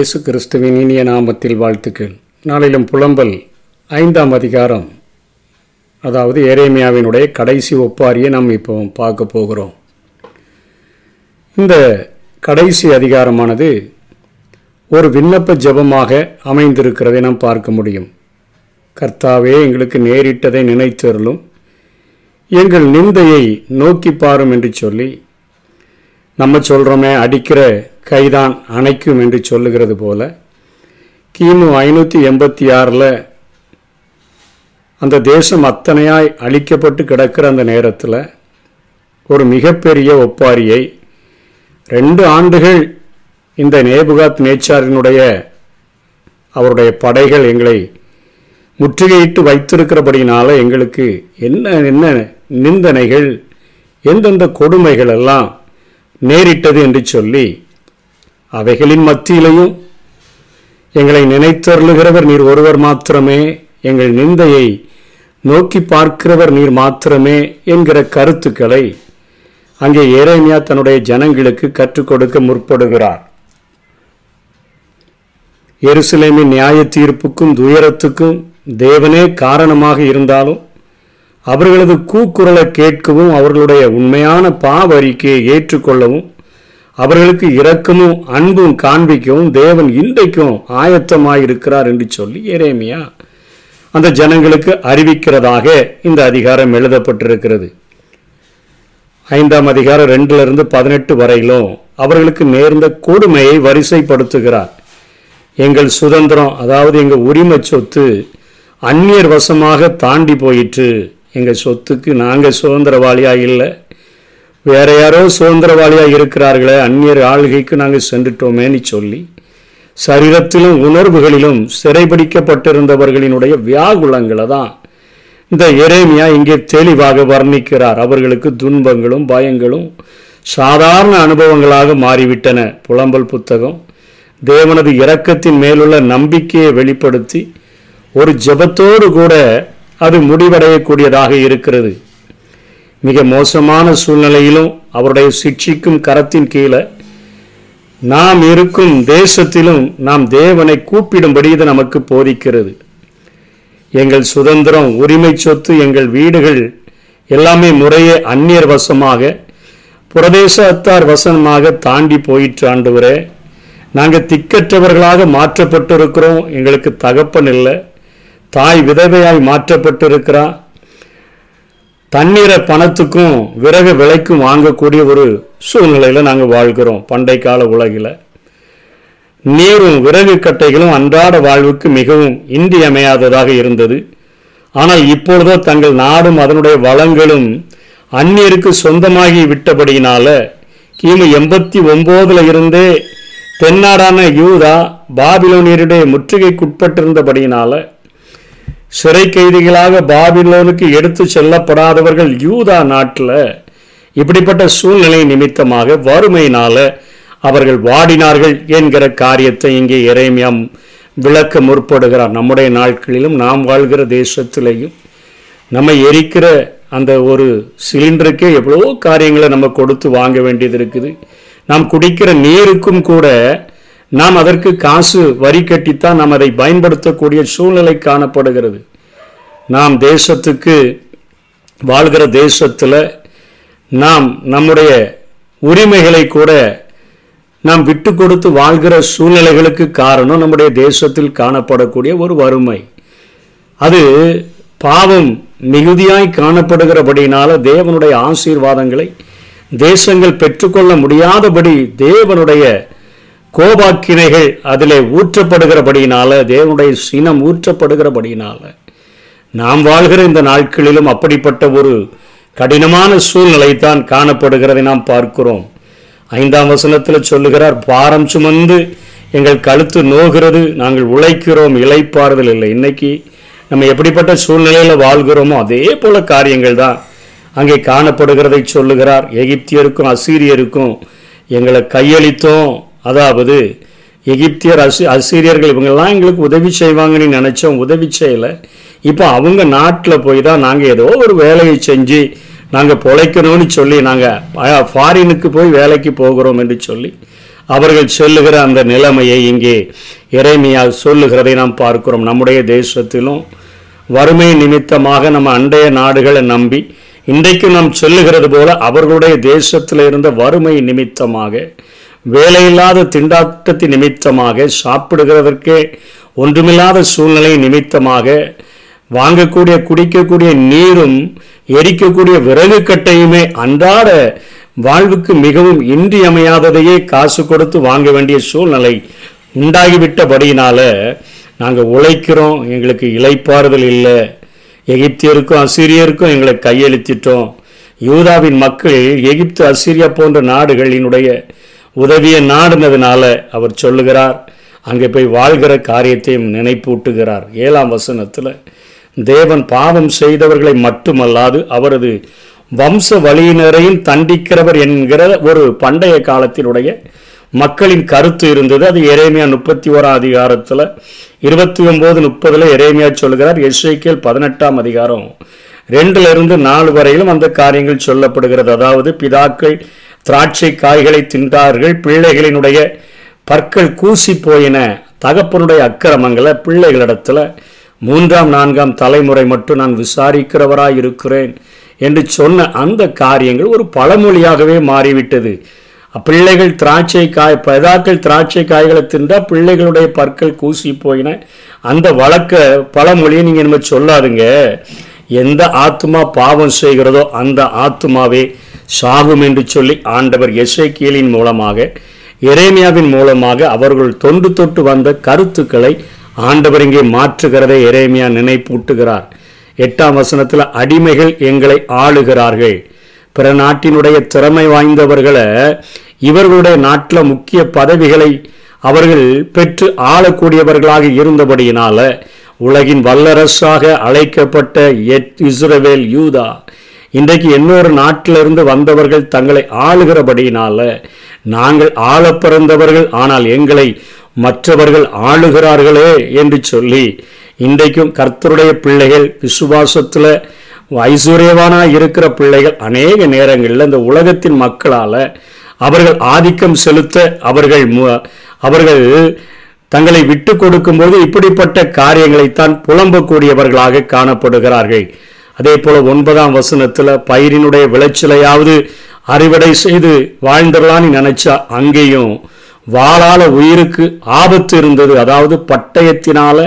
இயேசு கிறிஸ்துவின் இனிய நாமத்தில் வாழ்த்துக்கள். நாளிலும் புலம்பல் ஐந்தாம் அதிகாரம். அதாவது ஏரேமியாவினுடைய கடைசி ஒப்பாரியை நாம் இப்போ பார்க்க போகிறோம். இந்த கடைசி அதிகாரமானது ஒரு விண்ணப்ப ஜெபமாக அமைந்திருக்கிறதை நாம் பார்க்க முடியும். கர்த்தாவே எங்களுக்கு நேரிட்டதை நினைத்தருளும். எங்கள் நிந்தையை நோக்கி பாரும் என்று சொல்லி நம்ம சொல்கிறோமே அடிக்கிற கைதான் அணைக்கும் என்று சொல்லுகிறது போல கிமு ஐநூற்றி எண்பத்தி ஆறில் அந்த தேசம் அத்தனையாய் அழிக்கப்பட்டு கிடக்கிற அந்த நேரத்தில் ஒரு மிகப்பெரிய ஒப்பாரியை ரெண்டு ஆண்டுகள் இந்த நேபுகாத் நேச்சாரினுடைய அவருடைய படைகள் எங்களை முற்றுகையிட்டு வைத்திருக்கிறபடினால எங்களுக்கு என்ன என்ன நிந்தனைகள் எந்தெந்த கொடுமைகள் எல்லாம் நேரிட்டது என்று சொல்லி அவைகளின் மத்தியிலையும் எங்களை நினைத்தருளுகிறவர் நீர் ஒருவர் மாத்திரமே எங்கள் நிந்தையை நோக்கி பார்க்கிறவர் நீர் மாத்திரமே என்கிற கருத்துக்களை அங்கே ஏரேமியா தன்னுடைய ஜனங்களுக்கு கற்றுக் கொடுக்க முற்படுகிறார். எருசலேமின் நியாய தீர்ப்புக்கும் துயரத்துக்கும் தேவனே காரணமாக இருந்தாலும் அவர்களது கூக்குரலை கேட்கவும் அவர்களுடைய உண்மையான பாவ அறிக்கையை ஏற்றுக்கொள்ளவும் அவர்களுக்கு இரக்கமும் அன்பும் காண்பிக்கவும் தேவன் இன்றைக்கும் ஆயத்தமாயிருக்கிறார் என்று சொல்லி எரேமியா அந்த ஜனங்களுக்கு அறிவிக்கிறதாக இந்த அதிகாரம் எழுதப்பட்டிருக்கிறது. ஐந்தாம் அதிகாரம் ரெண்டிலிருந்து பதினெட்டு வரையிலும் அவர்களுக்கு நேர்ந்த கொடுமையை வரிசைப்படுத்துகிறார். எங்கள் சுதந்திரம் அதாவது எங்கள் உரிமை சொத்து அந்நியர் வசமாக தாண்டி போயிற்று. எங்கள் சொத்துக்கு நாங்கள் சுதந்திரவாளியாக இல்லை. வேற யாரோ சுதந்திரவாளியாக இருக்கிறார்களே அந்நியர் ஆளுகைக்கு நாங்கள் சென்றுட்டோமேன்னு சொல்லி சரீரத்திலும் உணர்வுகளிலும் சிறைபிடிக்கப்பட்டிருந்தவர்களினுடைய வியாகுலங்களை தான் இந்த எரேமியா இங்கே தெளிவாக வர்ணிக்கிறார். அவர்களுக்கு துன்பங்களும் பயங்களும் சாதாரண அனுபவங்களாக மாறிவிட்டன. புலம்பல் புத்தகம் தேவனது இரக்கத்தின் மேலுள்ள நம்பிக்கையை வெளிப்படுத்தி ஒரு ஜெபத்தோடு கூட அது முடிவடையக்கூடியதாக இருக்கிறது. மிக மோசமான சூழ்நிலையிலும் அவருடைய சிக்ஷிக்கும் கரத்தின் கீழே நாம் இருக்கும் தேசத்திலும் நாம் தேவனை கூப்பிடும்படி இது நமக்கு போதிக்கிறது. எங்கள் சுதந்திரம் உரிமை சொத்து எங்கள் வீடுகள் எல்லாமே முறையே அந்நியர் வசமாக புரதேச அத்தார் வசனமாக தாண்டி போயிற்று ஆண்டவரே. நாங்கள் திக்கற்றவர்களாக மாற்றப்பட்டிருக்கிறோம் எங்களுக்கு தகப்பன் இல்லை. தாய் விதவையாய் மாற்றப்பட்டிருக்கிறான். தண்ணீரை பணத்துக்கும் விறகு விலைக்கும் வாங்கக்கூடிய ஒரு சூழ்நிலையில் நாங்கள் வாழ்கிறோம் பண்டை கால உலகில். நீரும் விறகு கட்டைகளும் அன்றாட வாழ்வுக்கு மிகவும் இன்றியமையாததாக இருந்தது. ஆனால் இப்பொழுதோ தங்கள் நாடும் அதனுடைய வளங்களும் அந்நியருக்கு சொந்தமாகி விட்டபடியினால கிமு எண்பத்தி ஒம்போதுல இருந்தே தென்னாடான யூதா பாபிலோனியருடைய முற்றுகைக்குட்பட்டிருந்தபடியினால சிறை கைதிகளாக பாபிலோனுக்கு எடுத்து செல்லப்படாதவர்கள் யூதா நாட்டில் இப்படிப்பட்ட சூழ்நிலை நிமித்தமாக வறுமையினால அவர்கள் வாடினார்கள் என்கிற காரியத்தை இங்கே இறைமையாம் விளக்க முற்படுகிறார். நம்முடைய நாட்களிலும் நாம் வாழ்கிற தேசத்திலையும் நம்ம எரிக்கிற அந்த ஒரு சிலிண்டருக்கே எவ்வளோ காரியங்களை நம்ம கொடுத்து வாங்க வேண்டியது இருக்குது. நாம் குடிக்கிற நீருக்கும் கூட நாம் அதற்கு காசு வரி கட்டித்தான் நாம் அதை பயன்படுத்தக்கூடிய சூழ்நிலை காணப்படுகிறது. நாம் தேசத்துக்கு வாழ்கிற தேசத்தில் நாம் நம்முடைய உரிமைகளை கூட நாம் விட்டு கொடுத்து வாழ்கிற சூழ்நிலைகளுக்கு காரணம் நம்முடைய தேசத்தில் காணப்படக்கூடிய ஒரு வறுமை. அது பாவம் மிகுதியாய் காணப்படுகிறபடினால தேவனுடைய ஆசீர்வாதங்களை தேசங்கள் பெற்றுக்கொள்ள முடியாதபடி தேவனுடைய கோபாக்கினைகள் அதிலே ஊற்றப்படுகிறபடியினால தேவனுடைய சினம் ஊற்றப்படுகிறபடியினால நாம் வாழ்கிற இந்த நாட்களிலும் அப்படிப்பட்ட ஒரு கடினமான சூழ்நிலை தான் காணப்படுகிறதை நாம் பார்க்கிறோம். ஐந்தாம் வசனத்தில் சொல்லுகிறார் பாரம் சுமந்து எங்கள் கழுத்து நோகிறது நாங்கள் உழைக்கிறோம் இழைப்பாறுதல் இல்லை. இன்னைக்கு நம்ம எப்படிப்பட்ட சூழ்நிலையில் வாழ்கிறோமோ அதே போல காரியங்கள் தான் அங்கே காணப்படுகிறதை சொல்லுகிறார். எகிப்தியருக்கும் அசீரியருக்கும் எங்களை கையளித்தோம். அதாவது எகிப்தியர் அசி அசீரியர்கள் இவங்கெல்லாம் எங்களுக்கு உதவி செய்வாங்கன்னு நினச்சோம் உதவி செய்யலை. இப்போ அவங்க நாட்டில் போய் தான் நாங்கள் ஏதோ ஒரு வேலையை செஞ்சு நாங்கள் பொழைக்கணும்னு சொல்லி நாங்கள் ஃபாரினுக்கு போய் வேலைக்கு போகிறோம் என்று சொல்லி அவர்கள் சொல்லுகிற அந்த நிலைமையை இங்கே இறைமையால் சொல்லுகிறதை நாம் பார்க்கிறோம். நம்முடைய தேசத்திலும் வறுமை நிமித்தமாக நம்ம அண்டைய நாடுகளை நம்பி இன்றைக்கு நாம் சொல்லுகிறது போல அவர்களுடைய தேசத்தில் இருந்த வறுமை நிமித்தமாக வேலையில்லாத திண்டாட்டத்தை நிமித்தமாக சாப்பிடுகிறதற்கே ஒன்றுமில்லாத சூழ்நிலை நிமித்தமாக வாங்கக்கூடிய குடிக்கக்கூடிய நீரும் எரிக்கக்கூடிய விறகு கட்டையுமே அன்றாட வாழ்வுக்கு மிகவும் இன்றியமையாததையே காசு கொடுத்து வாங்க வேண்டிய சூழ்நிலை உண்டாகிவிட்டபடியினால நாங்கள் உழைக்கிறோம் எங்களுக்கு இலைப்பாறுதல் இல்லை. எகிப்தியருக்கும் அசிரியருக்கும் எங்களை கையெழுத்திட்டோம் யூதாவின் மக்கள் எகிப்து அசிரியா போன்ற நாடுகளினுடைய உதவியை நாடினதுனால அவர் சொல்லுகிறார் அங்கே போய் வாழ்கிற காரியத்தையும் நினைப்பூட்டுகிறார். ஏழாம் வசனத்தில் தேவன் பாவம் செய்தவர்களை மட்டுமல்லாது அவரது வம்ச வழியினரையும் தண்டிக்கிறவர் என்கிற ஒரு பண்டைய காலத்தினுடைய மக்களின் கருத்து இருந்தது. அது எரேமியா முப்பத்தி ஓராம் அதிகாரத்தில் இருபத்தி ஒம்பது முப்பதுல எரேமியா சொல்கிறார் எஸ்ஐகேல் பதினெட்டாம் அதிகாரம். ரெண்டுல இருந்து நாலு வரையிலும் அந்த காரியங்கள் சொல்லப்படுகிறது. அதாவது பிதாக்கள் திராட்சை காய்களை தின்றார்கள் பிள்ளைகளினுடைய பற்கள் கூசி போயின. தகப்பனுடைய அக்கிரமங்களை பிள்ளைகளிடத்தில் மூன்றாம் நான்காம் தலைமுறை மட்டும் நான் விசாரிக்கிறவராய் இருக்கிறேன் என்று சொன்ன அந்த காரியங்கள் ஒரு பழமொழியாகவே மாறிவிட்டது. பிள்ளைகள் திராட்சை காய் பிதாக்கள் திராட்சை காய்களை தின்றால் பிள்ளைகளுடைய பற்கள் கூசி போயின. அந்த வழக்க பழமொழியை நீங்கள் நம்ம சொல்லாதுங்க. எந்த ஆத்மா பாவம் செய்கிறதோ அந்த ஆத்மாவே சாகும் என்று சொல்லி ஆண்டவர் எசைக்கியலின் மூலமாக எரேமியாவின் மூலமாக அவர்கள் தொண்டு தொட்டு வந்த கருத்துக்களை ஆண்டவர் இங்கே மாற்றுகிறதை எரேமியா நினைப்பூட்டுகிறார். எட்டாம் வசனத்தில் அடிமைகள் எங்களை ஆளுகிறார்கள். பிற நாட்டினுடைய திறமை வாய்ந்தவர்களை இவர்களுடைய நாட்டில் முக்கிய பதவிகளை அவர்கள் பெற்று ஆளக்கூடியவர்களாக இருந்தபடியினால உலகின் வல்லரசாக அழைக்கப்பட்ட எட் இஸ்ரவேல் யூதா இன்றைக்கு இன்னொரு நாட்டிலிருந்து வந்தவர்கள் தங்களை ஆளுகிறபடியினால நாங்கள் ஆள பிறந்தவர்கள் ஆனால் எங்களை மற்றவர்கள் ஆளுகிறார்களே என்று சொல்லி இன்றைக்கும் கர்த்தருடைய பிள்ளைகள் விசுவாசத்தில் ஐஸ்வர்யவானாக இருக்கிற பிள்ளைகள் அநேக நேரங்களில் இந்த உலகத்தின் மக்களால் அவர்கள் ஆதிக்கம் செலுத்த அவர்கள் மு- அவர்கள் தங்களை விட்டு கொடுக்கும்போது இப்படிப்பட்ட காரியங்களைத்தான் புலம்பக்கூடியவர்களாக காணப்படுகிறார்கள். அதே போல ஒன்பதாம் வசனத்தில் பயிரினுடைய விளைச்சலையாவது அறுவடை செய்து வாழ்ந்துடலான்னு நினைச்சா அங்கேயும் வாளால உயிருக்கு ஆபத்து இருந்தது. அதாவது பட்டயத்தினால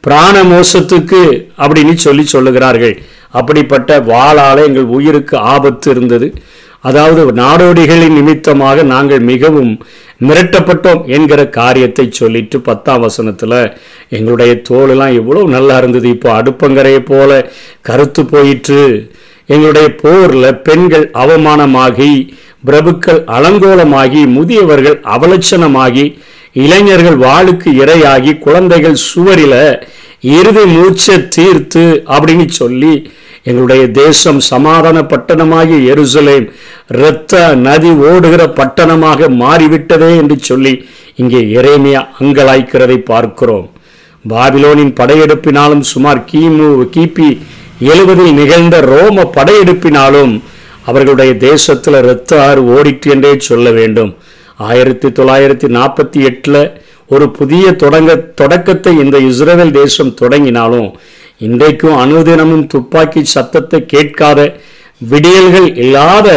பிராண மோசத்துக்கு அப்படின்னு சொல்லி சொல்லுகிறார்கள். அப்படிப்பட்ட வாளால எங்கள் உயிருக்கு ஆபத்து இருந்தது. அதாவது நாடோடிகளின் நிமித்தமாக நாங்கள் மிகவும் மிரட்டப்பட்டோம் என்கிற காரியத்தை சொல்லிட்டு பத்தாம் வசனத்தில் எங்களுடைய தோலெல்லாம் எவ்வளோ நல்லா இருந்தது. இப்போ அடுப்பங்கரையை போல கருத்து போயிற்று. எங்களுடைய போரில் பெண்கள் அவமானமாகி பிரபுக்கள் அலங்கோலமாகி முதியவர்கள் அவலட்சணமாகி இளைஞர்கள் வாளுக்கு இரையாகி குழந்தைகள் சுவரில இறுதி மூச்சை தீர்த்து அப்படின்னு சொல்லி எங்களுடைய தேசம் சமாதான பட்டணமாகிய எருசலேம் இரத்த நதி ஓடுகிற பட்டணமாக மாறிவிட்டதே என்று சொல்லி இங்கே இறைமையா அங்கலாய்க்கிறதை பார்க்கிறோம். பாபிலோனின் படையெடுப்பினாலும் சுமார் கிமு கிபி எழுபதில் நிகழ்ந்த ரோம படையெடுப்பினாலும் அவர்களுடைய தேசத்தில் இரத்த ஆறு ஓடிட்டு என்றே சொல்ல வேண்டும். ஆயிரத்தி தொள்ளாயிரத்தி நாற்பத்தி எட்டில் ஒரு புதிய தொடங்க தொடக்கத்தை இந்த இஸ்ரேல் தேசம் தொடங்கினாலும் இன்றைக்கும் அனுதினமும் துப்பாக்கி சத்தத்தை கேட்காத விடியல்கள் இல்லாத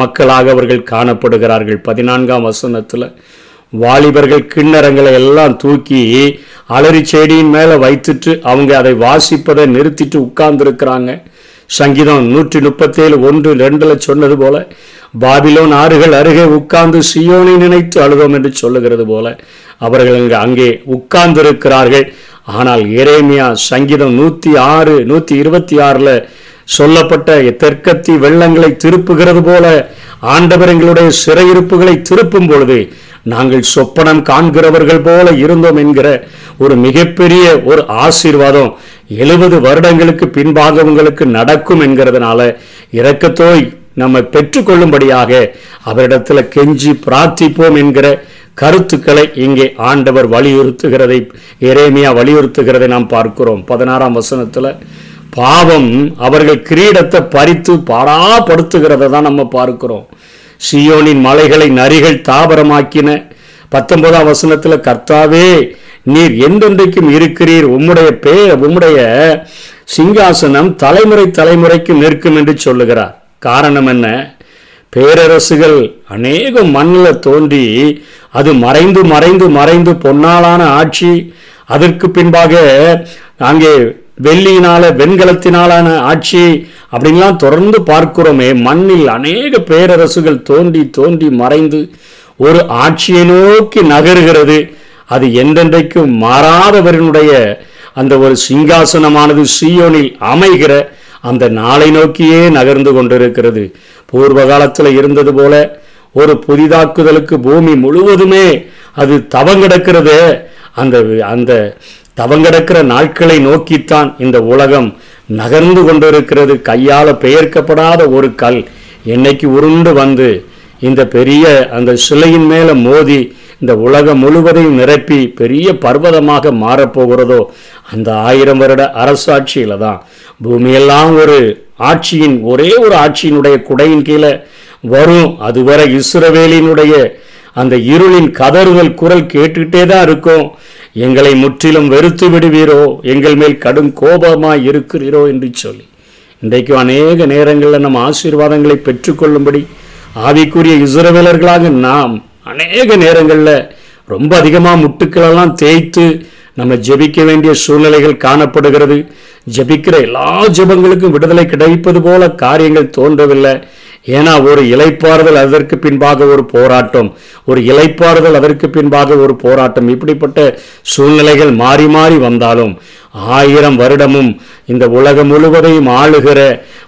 மக்களாக அவர்கள் காணப்படுகிறார்கள். பதினான்காம் வசனத்தில் வாலிபர்கள் கிண்ணறங்களை எல்லாம் தூக்கி அலறி செடியின் மேலே வைத்துட்டு அவங்க அதை வாசிப்பதை நிறுத்திட்டு உட்கார்ந்துருக்கிறாங்க. சங்கீதம் நூற்றி முப்பத்தேழு ஒன்று ரெண்டுல சொன்னது போல பாபிலோன் ஆறுகள் அருகே உட்கார்ந்து சியோனை நினைத்து அழுதோம் என்று சொல்லுகிறது போல அவர்கள் அங்கு அங்கே உட்கார்ந்திருக்கிறார்கள். ஆனால் எரேமியா சங்கீதம் நூற்றி ஆறு நூற்றி இருபத்தி ஆறில் சொல்லப்பட்ட தெற்கத்தி வெள்ளங்களை திருப்புகிறது போல ஆண்டவர் எங்களுடைய சிறையிருப்புகளை திருப்பும் பொழுது நாங்கள் சொப்பனம் காண்கிறவர்கள் போல இருந்தோம் என்கிற ஒரு மிகப்பெரிய ஒரு ஆசீர்வாதம் எழுபது வருடங்களுக்கு பின்பாக உங்களுக்கு நடக்கும் என்கிறதுனால இரக்கத்தோய் நம்ம பெற்றுக்கொள்ளும்படியாக அவரிடத்துல கெஞ்சி பிரார்த்திப்போம் என்கிற கருத்துக்களை இங்கே ஆண்டவர் வலியுறுத்துகிறதை எரேமியா வலியுறுத்துகிறதை நாம் பார்க்கிறோம். பதினாறாம் வசனத்துல பாவம் அவர்கள் கிரீடத்தை பறித்து பாடாப்படுத்துகிறத தான் நம்ம பார்க்கிறோம். சியோனின் மலைகளை நரிகள் தாபரமாக்கின பத்தொன்பதாம் வசனத்துல கர்த்தாவே நீர் என்றென்றைக்கும் இருக்கிறீர்? உம்முடைய பேர் உம்முடைய சிங்காசனம் தலைமுறை தலைமுறைக்கும் நிற்கும் என்று சொல்லுகிறார். காரணம் என்ன? பேரரசுகள் அநேகம் மண்ணில் தோன்றி அது மறைந்து மறைந்து மறைந்து பொன்னாலான ஆட்சி அதற்கு பின்பாக அங்கே வெள்ளியினால வெண்கலத்தினாலான ஆட்சி அப்படின்லாம் தொடர்ந்து பார்க்கிறோமே. மண்ணில் அநேக பேரரசுகள் தோண்டி தோண்டி மறைந்து ஒரு ஆட்சியை நோக்கி நகருகிறது. அது என்றென்றைக்கும் மாறாதவரினுடைய அந்த ஒரு சிங்காசனமானது சீயோனில் அமைகிற அந்த நாளை நோக்கியே நகர்ந்து கொண்டிருக்கிறது. பூர்வ காலத்தில் இருந்தது போல ஒரு புதிதாக்குதலுக்கு பூமி முழுவதுமே அது தவங்கிடக்கிறது. அந்த அந்த தவங்கிடக்கிற நாட்களை நோக்கித்தான் இந்த உலகம் நகர்ந்து கொண்டிருக்கிறது. கையால் பெயர்க்கப்படாத ஒரு கல் என்னைக்கு உருண்டு வந்து இந்த பெரிய அந்த சிலையின் மேலே மோதி இந்த உலகம் முழுவதையும் நிரப்பி பெரிய பர்வதமாக மாறப்போகிறதோ அந்த ஆயிரம் வருட அரசாட்சியில் தான். பூமியெல்லாம் ஒரு ஆட்சியின் ஒரே ஒரு ஆட்சியினுடைய குடையின் கீழே வரும். அதுவரை இஸ்ரவேலினுடைய அந்த இருளின் கதறுதல் குரல் கேட்டுக்கிட்டே தான் இருக்கும். எங்களை முற்றிலும் வெறுத்து விடுவீரோ எங்கள் மேல் கடும் கோபமாக இருக்கிறீரோ என்று சொல்லி. இன்றைக்கும் அநேக நேரங்களில் நம்ம ஆசீர்வாதங்களை பெற்றுக்கொள்ளும்படி ஆவிக்குரிய இசுரவேலர்களாக நாம் அநேக நேரங்களில் ரொம்ப அதிகமாக முட்டுக்களெல்லாம் தேய்த்து நம்ம ஜெபிக்க வேண்டிய சூழ்நிலைகள் காணப்படுகிறது. ஜெபிக்கிற எல்லா ஜெபங்களுக்கும் விடுதலை கிடைப்பது போல காரியங்கள் தோன்றவில்லை. ஏன்னா ஒரு இலைப்பாறுதல் அதற்கு பின்பாக ஒரு போராட்டம். ஒரு இலைப்பாறுதல் அதற்கு பின்பாக ஒரு போராட்டம். இப்படிப்பட்ட சூழ்நிலைகள் மாறி மாறி வந்தாலும் ஆயிரம் வருடமும் இந்த உலகம் முழுவதையும் ஆளுகிற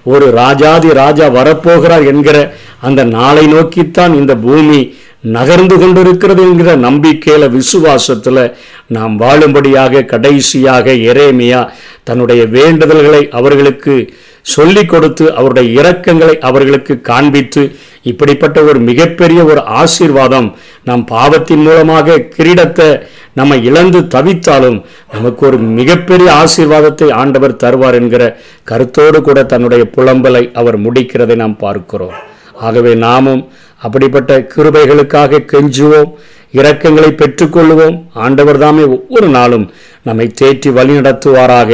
ஒரு ராஜாதி ராஜா வரப்போகிறார் என்கிற அந்த நாளை நோக்கித்தான் இந்த பூமி நகர்ந்து கொண்டிருக்கிறது என்கிற நம்பிக்கையில விசுவாசத்துல நாம் வாழும்படியாக கடைசியாக எரேமியா தன்னுடைய வேண்டுதல்களை அவர்களுக்கு சொல்லிக் கொடுத்து அவருடைய இரக்கங்களை அவர்களுக்கு காண்பித்து இப்படிப்பட்ட ஒரு மிகப்பெரிய ஒரு ஆசீர்வாதம் நம் பாவத்தின் மூலமாக கிரீடத்தை நம்ம இழந்து தவித்தாலும் நமக்கு ஒரு மிகப்பெரிய ஆசீர்வாதத்தை ஆண்டவர் தருவார் என்கிற கருத்தோடு கூட தன்னுடைய புலம்பலை அவர் முடிக்கிறதை நாம் பார்க்கிறோம். ஆகவே நாமும் அப்படிப்பட்ட கிருபைகளுக்காக கெஞ்சுவோம் இரக்கங்களை பெற்றுக்கொள்ளுவோம். ஆண்டவர் தாமே ஒவ்வொரு நாளும் நம்மை தேற்றி வழி நடத்துவாராக.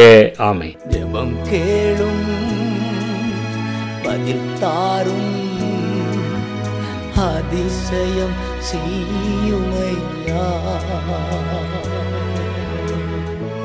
ஆமை ஜெபம் கேளும் பதில் தாரும் அதிசயம் செய்யுமையா?